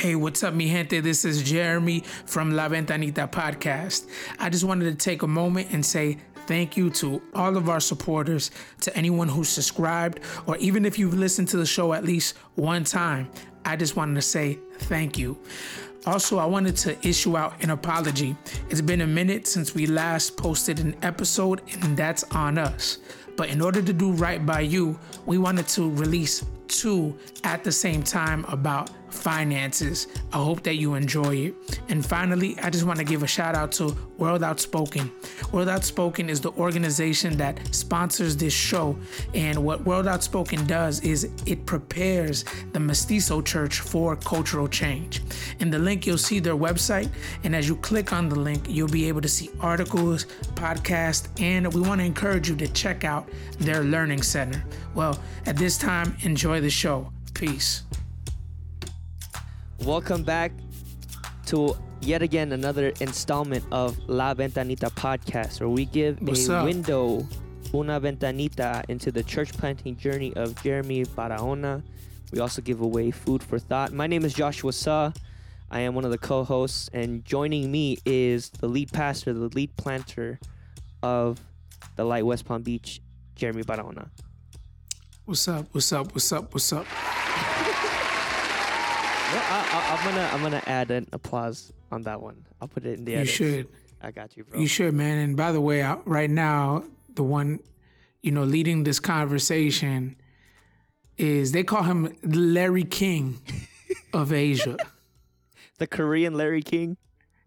Hey, what's up, mi gente? This is Jeremy from La Ventanita Podcast. I just wanted to take a moment and say thank you to all of our supporters, to anyone who subscribed, or even if you've listened to the show at least one time. I just wanted to say thank you. Also, I wanted to issue out an apology. It's been a minute since we last posted an episode, and that's on us. But in order to do right by you, we wanted to release two at the same time about finances. I hope that you enjoy it. And finally, I just want to give a shout out to World Outspoken. World Outspoken is the organization that sponsors this show. And what World Outspoken does is it prepares the Mestizo Church for cultural change. In the link, you'll see their website. And as you click on the link, you'll be able to see articles, podcasts, and we want to encourage you to check out their learning center. Well, at this time, enjoy the show. Peace. Welcome back to yet again another installment of La Ventanita podcast, where we give What's a up? window, una ventanita, into the church planting journey of Jeremy Barahona. We also give away food for thought. My name is Joshua Sa. I am one of the co-hosts, and joining me is the lead pastor, the lead planter of the Light West Palm Beach, Jeremy Barahona. What's up? What's up? What's up? What's up? I, I, I'm gonna I'm gonna add an applause on that one. I'll put it in the air. You edits. should. I got you, bro. You should, man. And by the way, I- right now, the one, you know, leading this conversation is they call him Larry King of Asia, the Korean Larry King.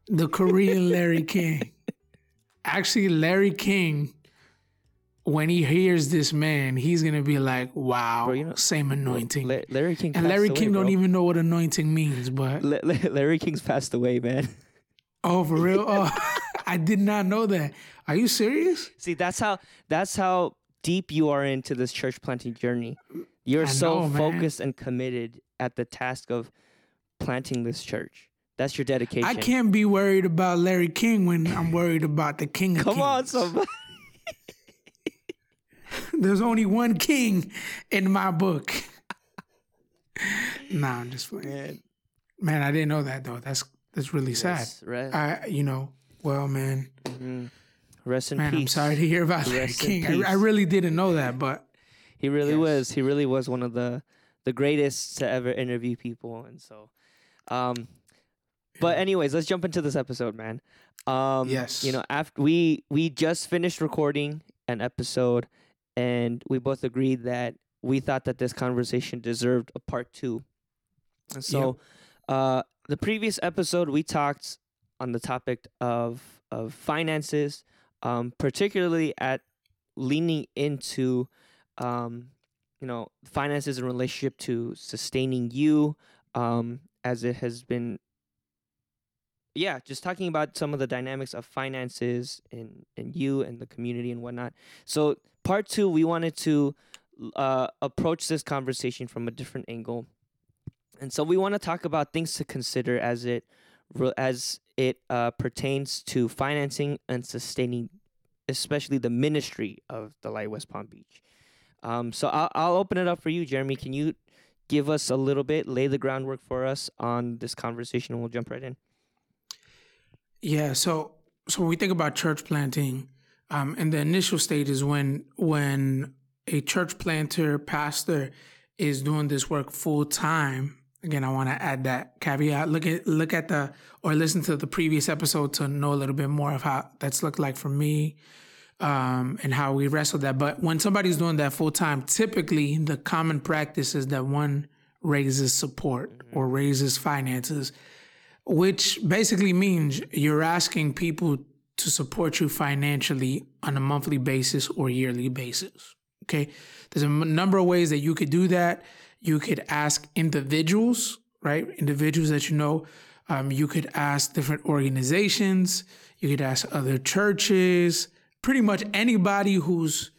the Korean Larry King. Actually, Larry King, when he hears this man, he's gonna be like, "Wow, Bro, you know- same anointing." La- Larry King. and Larry away, King don't even know what anointing means, but La- La- Larry King's passed away, man. oh, for real? Oh, I did not know that. Are you serious? See, that's how that's how deep you are into this church planting journey. You're so know, man. focused and committed at the task of planting this church. That's your dedication. I can't be worried about Larry King when I'm worried about the King of Come on, Kings. somebody. There's only one king in my book. nah, I'm just playing. Man. Man, I didn't know that though. That's that's really sad. Yes, re- I, you know, well, man, mhm. Rest in man, peace. I'm sorry to hear about Rest in King. I, I really didn't know that, but He really Yes. was. He really was one of the the greatest to ever interview people, and so, um, but anyways, let's jump into this episode, man. Um, Yes. You know, after we we just finished recording an episode, and we both agreed that we thought that this conversation deserved a part two. And so, uh, the previous episode we talked on the topic of of finances, um, particularly at leaning into um, you know, finances in relationship to sustaining you, um, as it has been. Yeah, just talking about some of the dynamics of finances and in you and the community and whatnot. So part two, we wanted to uh, approach this conversation from a different angle, and so we want to talk about things to consider as it as it uh, pertains to financing and sustaining, especially the ministry of the Light West Palm Beach. Um, so I'll, I'll open it up for you, Jeremy. Can you give us a little bit, lay the groundwork for us on this conversation, and we'll jump right in. Yeah. So so when we think about church planting, um, in the initial stages when when a church planter pastor is doing this work full time. Again, I want to add that caveat. Look at look at the or listen to the previous episode to know a little bit more of how that's looked like for me, um, and how we wrestled that. But when somebody's doing that full time, typically the common practice is that one raises support or raises finances, which basically means you're asking people to support you financially on a monthly basis or yearly basis. Okay. There's a m- number of ways that you could do that. You could ask individuals, right? Individuals that you know. Um, you could ask different organizations. You could ask other churches. Pretty much anybody who's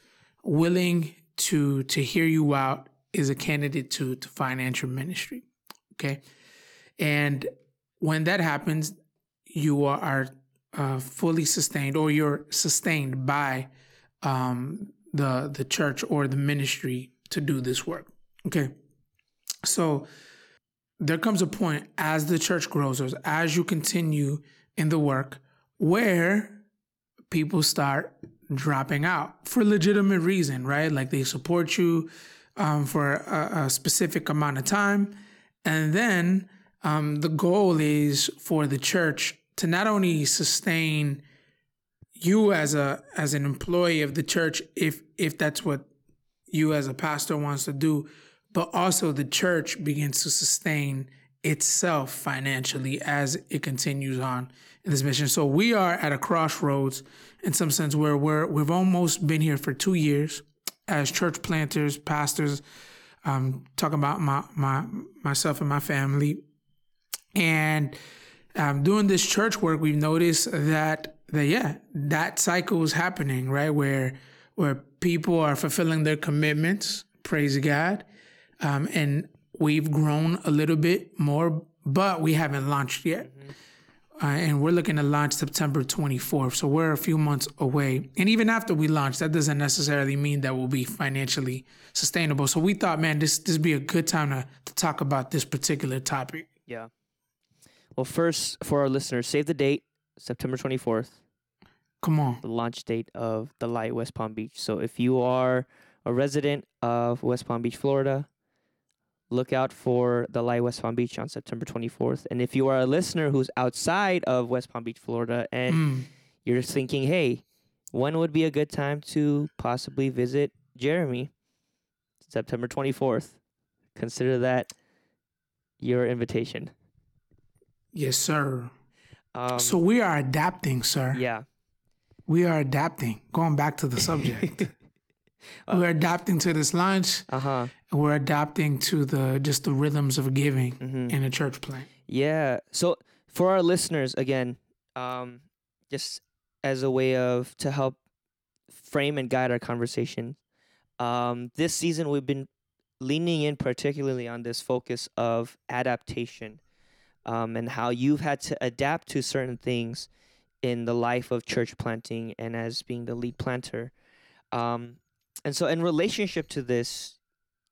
willing to to hear you out is a candidate to to finance your ministry. Okay, and when that happens, you are, uh, fully sustained, or you're sustained by um, the the church or the ministry to do this work. Okay, so there comes a point as the church grows or as you continue in the work where people start dropping out for legitimate reason, right? Like they support you um, for a, a, specific amount of time, and then um, the goal is for the church to not only sustain you as a as an employee of the church, if if that's what you as a pastor wants to do, but also the church begins to sustain itself financially as it continues on in this mission. So we are at a crossroads in some sense where we're we've almost been here for two years as church planters, pastors. Um, talking about my my myself and my family, and um, doing this church work, we've noticed that that yeah, that cycle is happening right where where people are fulfilling their commitments. Praise God, um, and we've grown a little bit more, but we haven't launched yet. Mm-hmm. Uh, and we're looking to launch September 24th. So we're a few months away. And even after we launch, that doesn't necessarily mean that we'll be financially sustainable. So we thought, man, this this be a good time to, to talk about this particular topic. Yeah. Well, first, for our listeners, save the date, September 24th. Come on. The launch date of the Light West Palm Beach. So if you are a resident of West Palm Beach, Florida, look out for the Light West Palm Beach on September 24th. And if you are a listener who's outside of West Palm Beach, Florida, and mm. you're thinking, hey, when would be a good time to possibly visit Jeremy? September 24th. Consider that your invitation. Yes, sir. Um, so we are adapting, sir. Yeah. We are adapting. Going back to the subject. we're adapting to this lunch. Uh-huh. We're adapting to the just the rhythms of giving mm-hmm. in a church plant. Yeah. So for our listeners, again, um, just as a way of to help frame and guide our conversation, um, this season we've been leaning in particularly on this focus of adaptation um, and how you've had to adapt to certain things in the life of church planting and as being the lead planter. Um, and so, in relationship to this,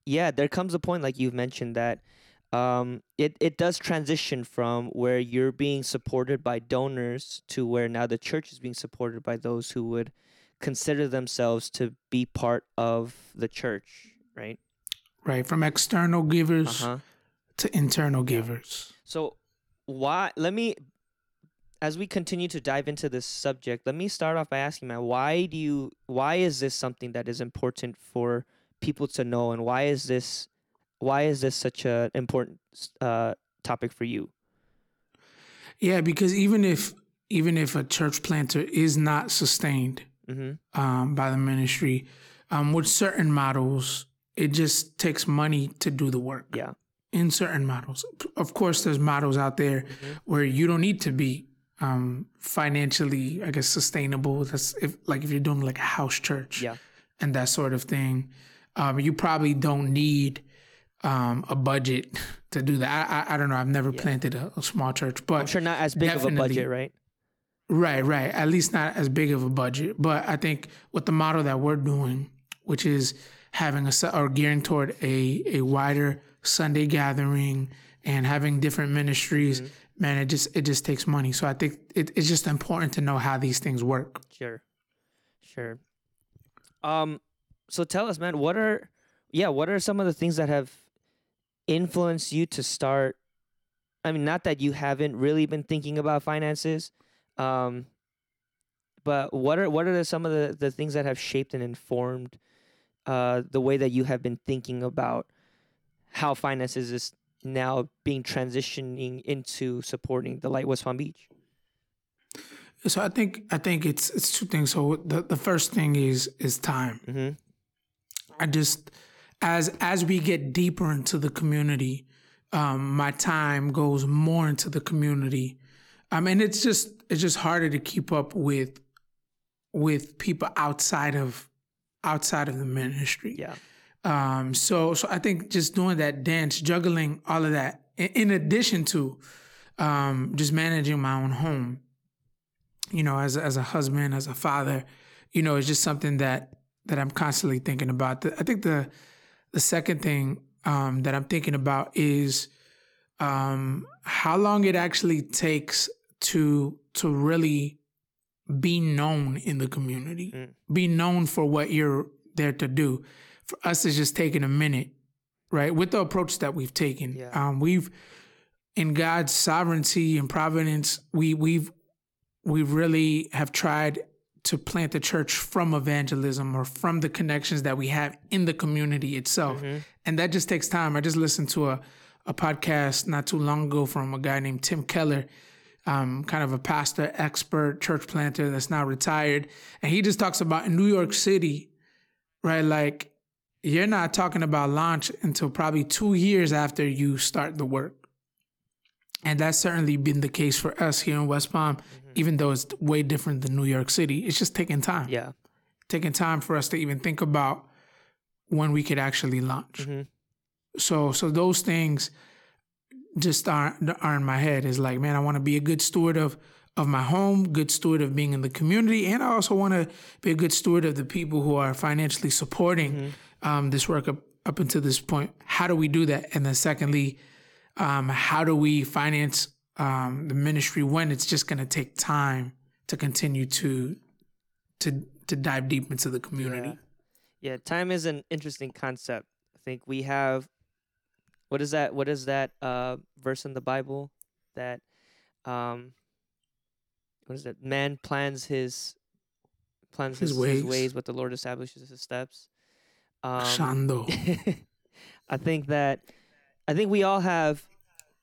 yeah, there comes a point, like you've mentioned, that um, it, it does transition from where you're being supported by donors to where now the church is being supported by those who would consider themselves to be part of the church, right? Right, from external givers uh-huh. to internal givers. So, why let me as we continue to dive into this subject let me start off by asking man why do you why is this something that is important for people to know? And why is this why is this such an important uh, topic for you? Yeah because even if even if a church planter is not sustained mm-hmm. um, by the ministry um, with certain models it just takes money to do the work. Yeah in certain models. Of course, there's models out there mm-hmm. where you don't need to be um, financially, I guess, sustainable. That's if like if you're doing like a house church, yeah. and that sort of thing. Um, you probably don't need um, a budget to do that. I, I, I don't know. I've never yeah. planted a, a, small church, but I'm sure not as big of a budget, right? Right, right. At least not as big of a budget. But I think with the model that we're doing, which is having a or gearing toward a a wider Sunday gathering and having different ministries, mm-hmm. man, it just it just takes money. So I think it, it's just important to know how these things work. Sure, sure. Um, so tell us, man, what are yeah, what are some of the things that have influenced you to start? I mean, not that you haven't really been thinking about finances, um, but what are what are some of the, the things that have shaped and informed uh, the way that you have been thinking about how finances is now being transitioning into supporting the Light West Palm Beach? So I think I think it's it's two things. So the the first thing is is time. Mm-hmm. I just as as we get deeper into the community, um, my time goes more into the community. I mean, it's just it's just harder to keep up with with people outside of outside of the ministry. Yeah. Um, so so I think just doing that dance, juggling all of that, in, addition to um, just managing my own home, you know, as as a husband, as a father, you know, it's just something that that I'm constantly thinking about. I think the the second thing um, that I'm thinking about is um, how long it actually takes to to really be known in the community, Mm. be known for what you're there to do. For us, it's just taking a minute, right? With the approach that we've taken, Yeah. um, we've in God's sovereignty and providence, we we've we really have tried to plant the church from evangelism or from the connections that we have in the community itself. And that just takes time. I just listened to a, a podcast not too long ago from a guy named Tim Keller, um, kind of a pastor, expert, church planter that's now retired. And he just talks about in New York City, right? Like, you're not talking about launch until probably two years after you start the work. And that's certainly been the case for us here in West Palm, even though it's way different than New York City. It's just taking time, Yeah. taking time for us to even think about when we could actually launch. Mhm. So, so those things just aren't are in my head. Is like, man, I want to be a good steward of of my home, good steward of being in the community, and I also want to be a good steward of the people who are financially supporting um, this work up up until this point. How do we do that? And then secondly, um, how do we finance um, the ministry when it's just going to take time to continue to to to dive deep into the community? Yeah, time is an interesting concept. I think we have what is that what is that uh verse in the Bible that um what is it? Man plans his plans His his, ways. his ways, but the Lord establishes his steps. Um, Shando. I think that I think we all have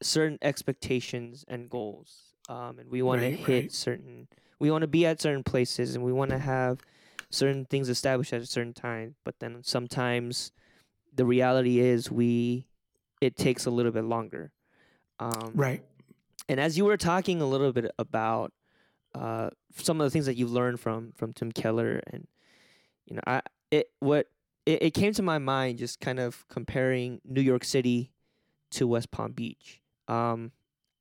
certain expectations and goals, um, and we want Right, to hit right. certain. We want to be at certain places, and we want to have certain things established at a certain time. But then sometimes the reality is we it takes a little bit longer. Um, Right. and as you were talking a little bit about uh, some of the things that you've learned from from Tim Keller, and you know, I it what it, it came to my mind just kind of comparing New York City to West Palm Beach. Um,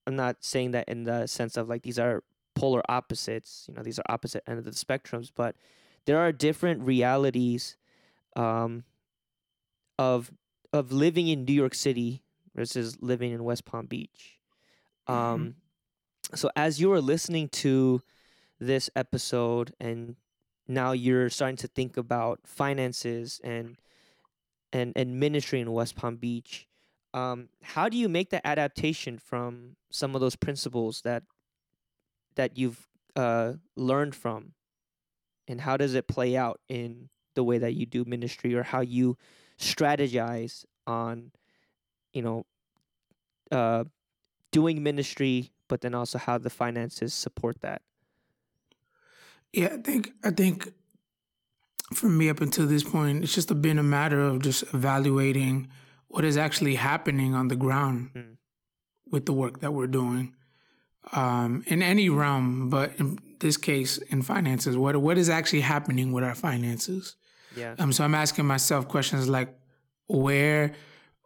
I'm not saying that in the sense of like these are polar opposites. You know, these are opposite ends of the spectrums, but there are different realities um, of of living in New York City versus living in West Palm Beach. Um, so as you were listening to this episode and now you're starting to think about finances and and and ministry in West Palm Beach, um, how do you make that adaptation from some of those principles that that you've uh, learned from, and how does it play out in the way that you do ministry or how you strategize on, you know, uh, doing ministry, but then also how the finances support that. Yeah, I think I think for me up until this point, it's just been a matter of just evaluating what is actually happening on the ground Mm. with the work that we're doing um, in any realm, but in this case, in finances. What what is actually happening with our finances? Yeah. Um, so I'm asking myself questions like, where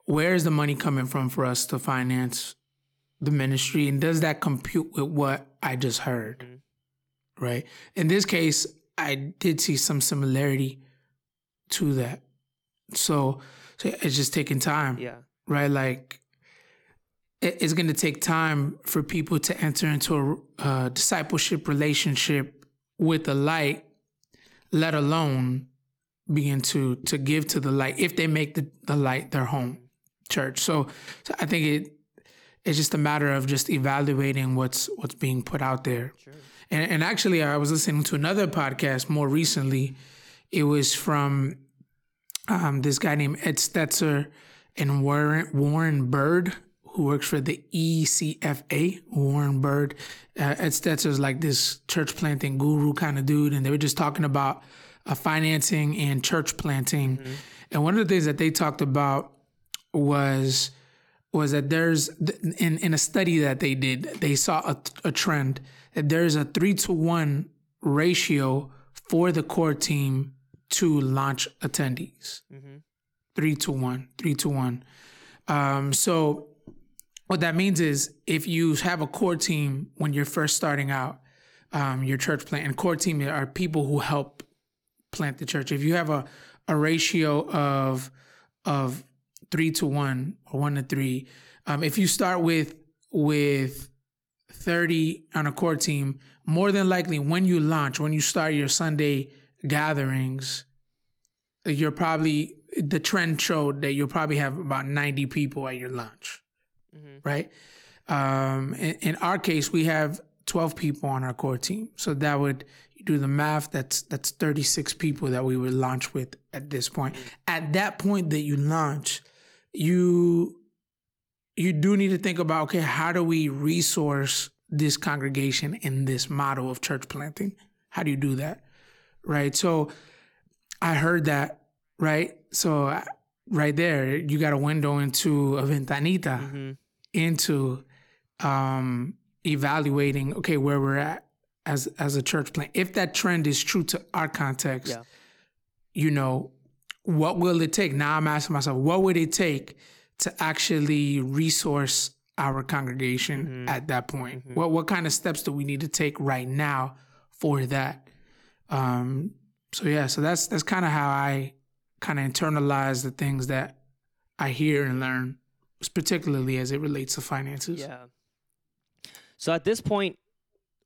where is the money coming from for us to finance the ministry, and does that compute with what I just heard? Right. In this case, I did see some similarity to that. So, so it's just taking time, Yeah. right? Like it- it's going to take time for people to enter into a uh, discipleship relationship with the light, let alone begin to to give to the light if they make the, the light their home church. So, so I think it it's just a matter of just evaluating what's what's being put out there. Sure. And, and actually, I was listening to another podcast more recently. It was from um, this guy named Ed Stetzer and Warren, Warren Bird, who works for the ECFA. Warren Bird. Uh, Ed Stetzer is like this church planting guru kind of dude. And they were just talking about uh, financing and church planting. And one of the things that they talked about was was that there's in in a study that they did, they saw a, a trend that there's a three to one ratio for the core team to launch attendees. Mm-hmm. Three to one, three to one. Um, so what that means is if you have a core team when you're first starting out, um, your church plant and core team are people who help plant the church. If you have a, a ratio of of three to one or one to three, Um, if you start with with 30 on a core team, more than likely when you launch, when you start your Sunday gatherings, you're probably the trend showed that you'll probably have about 90 people at your launch, mm-hmm. right? Um, in, in, our case, we have 12 people on our core team, so that would you do the math. That's that's 36 people that we would launch with at this point. Mm-hmm. At that point that you launch, you you do need to think about okay, how do we resource this congregation in this model of church planting? How do you do that? Right. So I heard that, right? So right there, you got a window into a ventanita mm-hmm. into um, evaluating, okay, where we're at as as a church plant. If that trend is true to our context, yeah. you know, what will it take? Now I'm asking myself, what would it take to actually resource our congregation mm-hmm. at that point? Mm-hmm. What what kind of steps do we need to take right now for that? Um, so yeah, so that's that's kind of how I kind of internalize the things that I hear and learn, particularly as it relates to finances. Yeah. So at this point,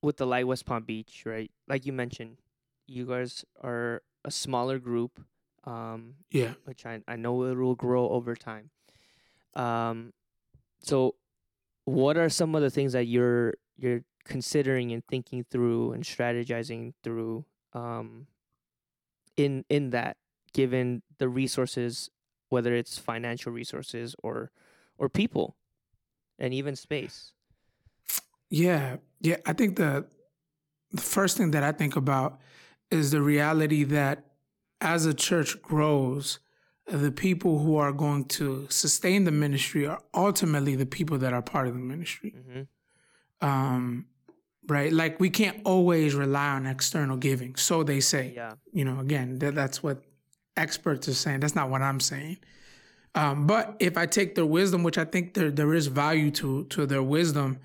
with the Light West Palm Beach, right? Like you mentioned, you guys are a smaller group. Um, yeah. Which I I know it will grow over time. Um, so what are some of the things that you're you're considering and thinking through and strategizing through um, in in that given the resources whether it's financial resources or or people and even space yeah yeah i think the the first thing that i think about is the reality that as a church grows the people who are going to sustain the ministry are ultimately the people that are part of the ministry. Mm-hmm. Um, right? Like we can't always rely on external giving, so they say. Yeah. You know, again, that, that's what experts are saying. That's not what I'm saying. Um, but if I take their wisdom, which I think there there is value to to their wisdom,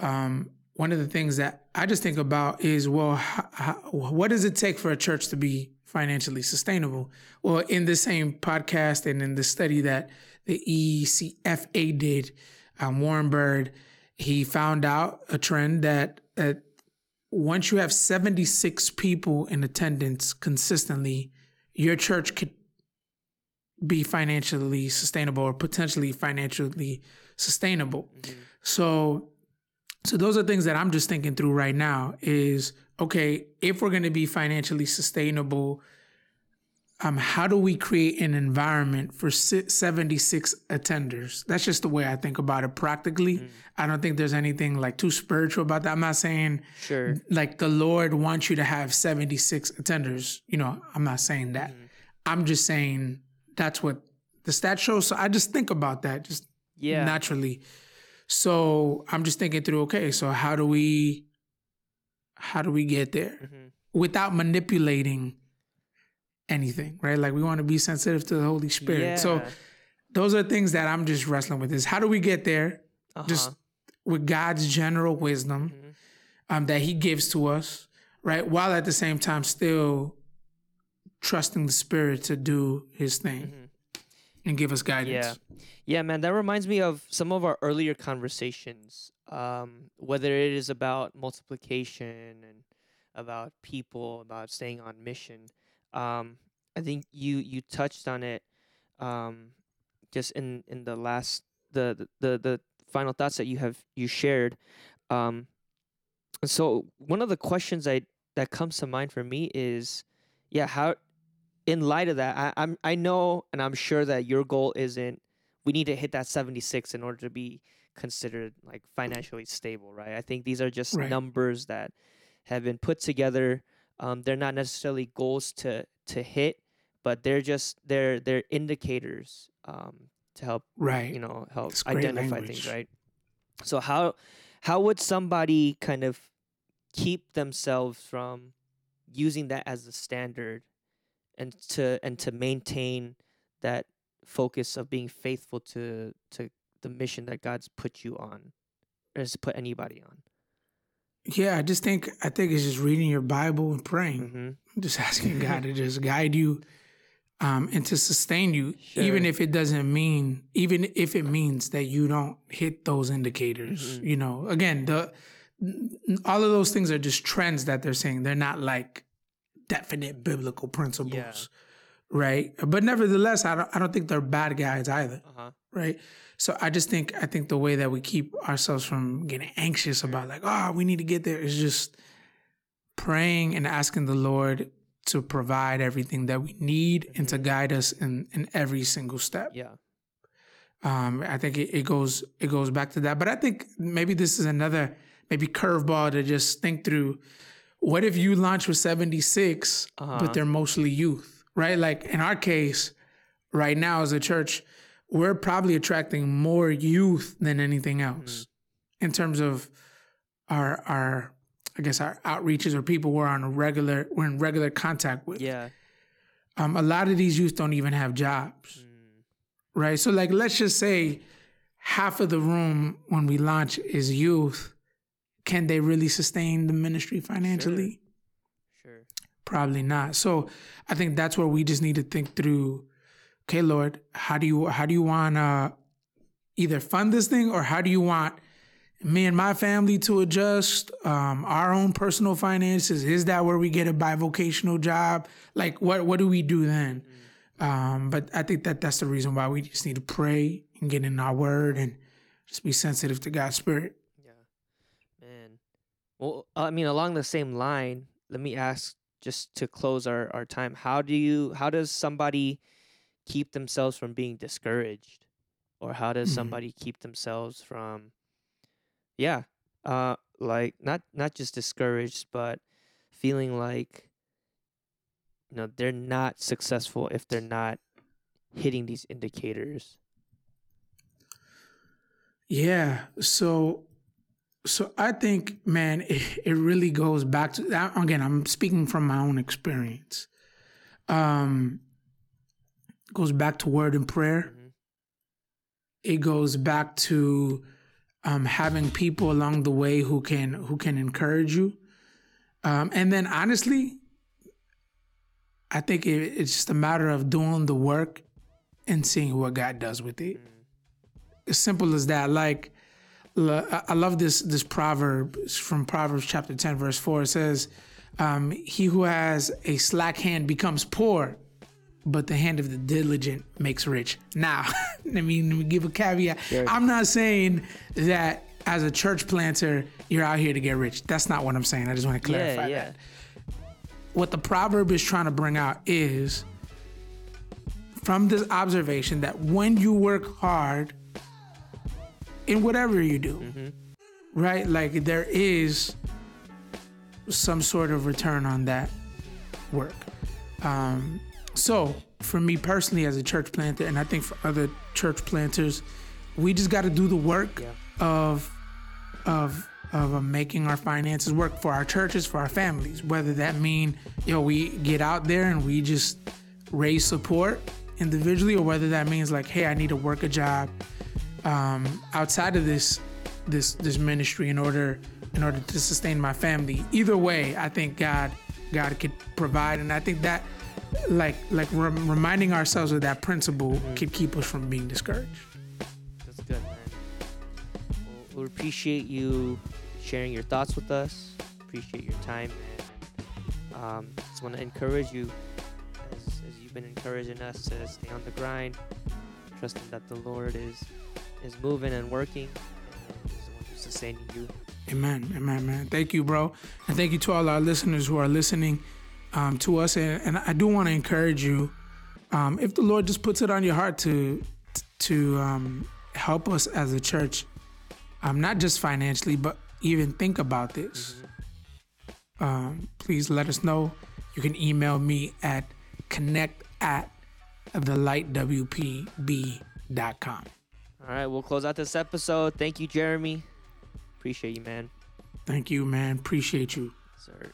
um, one of the things that I just think about is, well, how, how, what does it take for a church to be financially sustainable. Well, in the same podcast and in the study that the ECFA did, um, Warren Bird, he found out a trend that, that once you have 76 people in attendance consistently, your church could be financially sustainable or potentially financially sustainable. Mm-hmm. So so those are things that I'm just thinking through right now is okay, if we're going to be financially sustainable, um, how do we create an environment for 76 attenders? That's just the way I think about it practically. Mm. I don't think there's anything like too spiritual about that. I'm not saying sure like the Lord wants you to have 76 attenders. You know, I'm not saying that. Mm. I'm just saying that's what the stat shows. So I just think about that just yeah. naturally. So I'm just thinking through, okay, so how do we how do we get there mm-hmm. without manipulating anything, right? Like we want to be sensitive to the Holy Spirit. Yeah. So those are things that I'm just wrestling with is how do we get there? Uh-huh. Just with God's general wisdom mm-hmm. um, that He gives to us, right? While at the same time still trusting the Spirit to do His thing mm-hmm. and give us guidance. Yeah, yeah, man. That reminds me of some of our earlier conversations um, whether it is about multiplication and about people, about staying on mission. Um, I think you you touched on it um, just in in the last the the the final thoughts that you have you shared. Um, so one of the questions I that comes to mind for me is, yeah, how in light of that, I, I'm I know and I'm sure that your goal isn't we need to hit that 76 in order to be considered like financially stable, right? I think these are just right. numbers that have been put together. Um, they're not necessarily goals to to hit, but they're just they're they're indicators um, to help right you know help identify things, right? So how how would somebody kind of keep themselves from using that as a standard and to and to maintain that focus of being faithful to to the mission that God's put you on, or has put anybody on? Yeah, I just think I think it's just reading your Bible and praying. Mm-hmm. Just asking God to just guide you um, and to sustain you, Sure. even if it doesn't mean, even if it means that you don't hit those indicators. Mm-hmm. You know, again, the all of those things are just trends that they're saying. They're not like definite biblical principles, right? But nevertheless, I don't, I don't think they're bad guys either, Uh-huh. right? So I just think I think the way that we keep ourselves from getting anxious about like, oh, we need to get there is just praying and asking the Lord to provide everything that we need and to guide us in in every single step. Yeah. Um, I think it, it goes it goes back to that. But I think maybe this is another maybe curveball to just think through. What if you launch with 76, Uh-huh. but they're mostly youth, right? Like in our case, right now as a church, we're probably attracting more youth than anything else in terms of our our I guess our outreaches or people we're on a regular we're in regular contact with. Yeah. Um, a lot of these youth don't even have jobs Mm. right? So like let's just say half of the room when we launch is youth. Can they really sustain the ministry financially? Probably not. So I think that's where we just need to think through, okay, Lord, how do you how do you want to either fund this thing or how do you want me and my family to adjust um, our own personal finances? Is that where we get a bivocational job? Like what what do we do then? Um, but I think that that's the reason why we just need to pray and get in our word and just be sensitive to God's spirit. Yeah. Man. Well, I mean, along the same line, let me ask just to close our, our time. How do you how does somebody keep themselves from being discouraged? Or how does Mhm. somebody keep themselves from yeah, uh like not not just discouraged, but feeling like you know, they're not successful if they're not hitting these indicators. Yeah. So, so I think, man, it, it really goes back to that. Again, I'm speaking from my own experience. Um, goes back to word and prayer. Mhm. It goes back to um, having people along the way who can who can encourage you. Um, and then, honestly, I think it, it's just a matter of doing the work and seeing what God does with it as simple as that. Like, I I love this this proverb It's from Proverbs chapter ten, verse four. It says, um, "He who has a slack hand becomes poor, but the hand of the diligent makes rich." Now, I mean, let me give a caveat. Sure. I'm not saying that as a church planter you're out here to get rich. That's not what I'm saying. I just want to clarify Yeah, yeah. that. What the proverb is trying to bring out is from this observation that when you work hard in whatever you do, right? Like there is some sort of return on that work. Um, so for me personally, as a church planter, and I think for other church planters, we just got to do the work Yeah. of of of uh, making our finances work for our churches, for our families. Whether that mean yo we get out there and we just raise support individually, or whether that means like hey I need to work a job um, outside of this this this ministry in order in order to sustain my family. Either way, I think God God could provide, and I think that like like rem- reminding ourselves of that principle could keep us from being discouraged. That's good, man. Well, we appreciate you sharing your thoughts with us. Appreciate your time, man. Um, just want to encourage you, as, as you've been encouraging us to stay on the grind, trusting that the Lord is is moving and working, and is the one who's sustaining you. Amen, amen, man. Thank you, bro, and thank you to all our listeners who are listening um, to us. And, and I do want to encourage you, um, if the Lord just puts it on your heart to to um, help us as a church, um, not just financially, but even think about this. Um, please let us know. You can email me at connect at thelightwpb.com. All right, we'll close out this episode. Thank you, Jeremy. Appreciate you, man. Thank you, man. Appreciate you. Sir.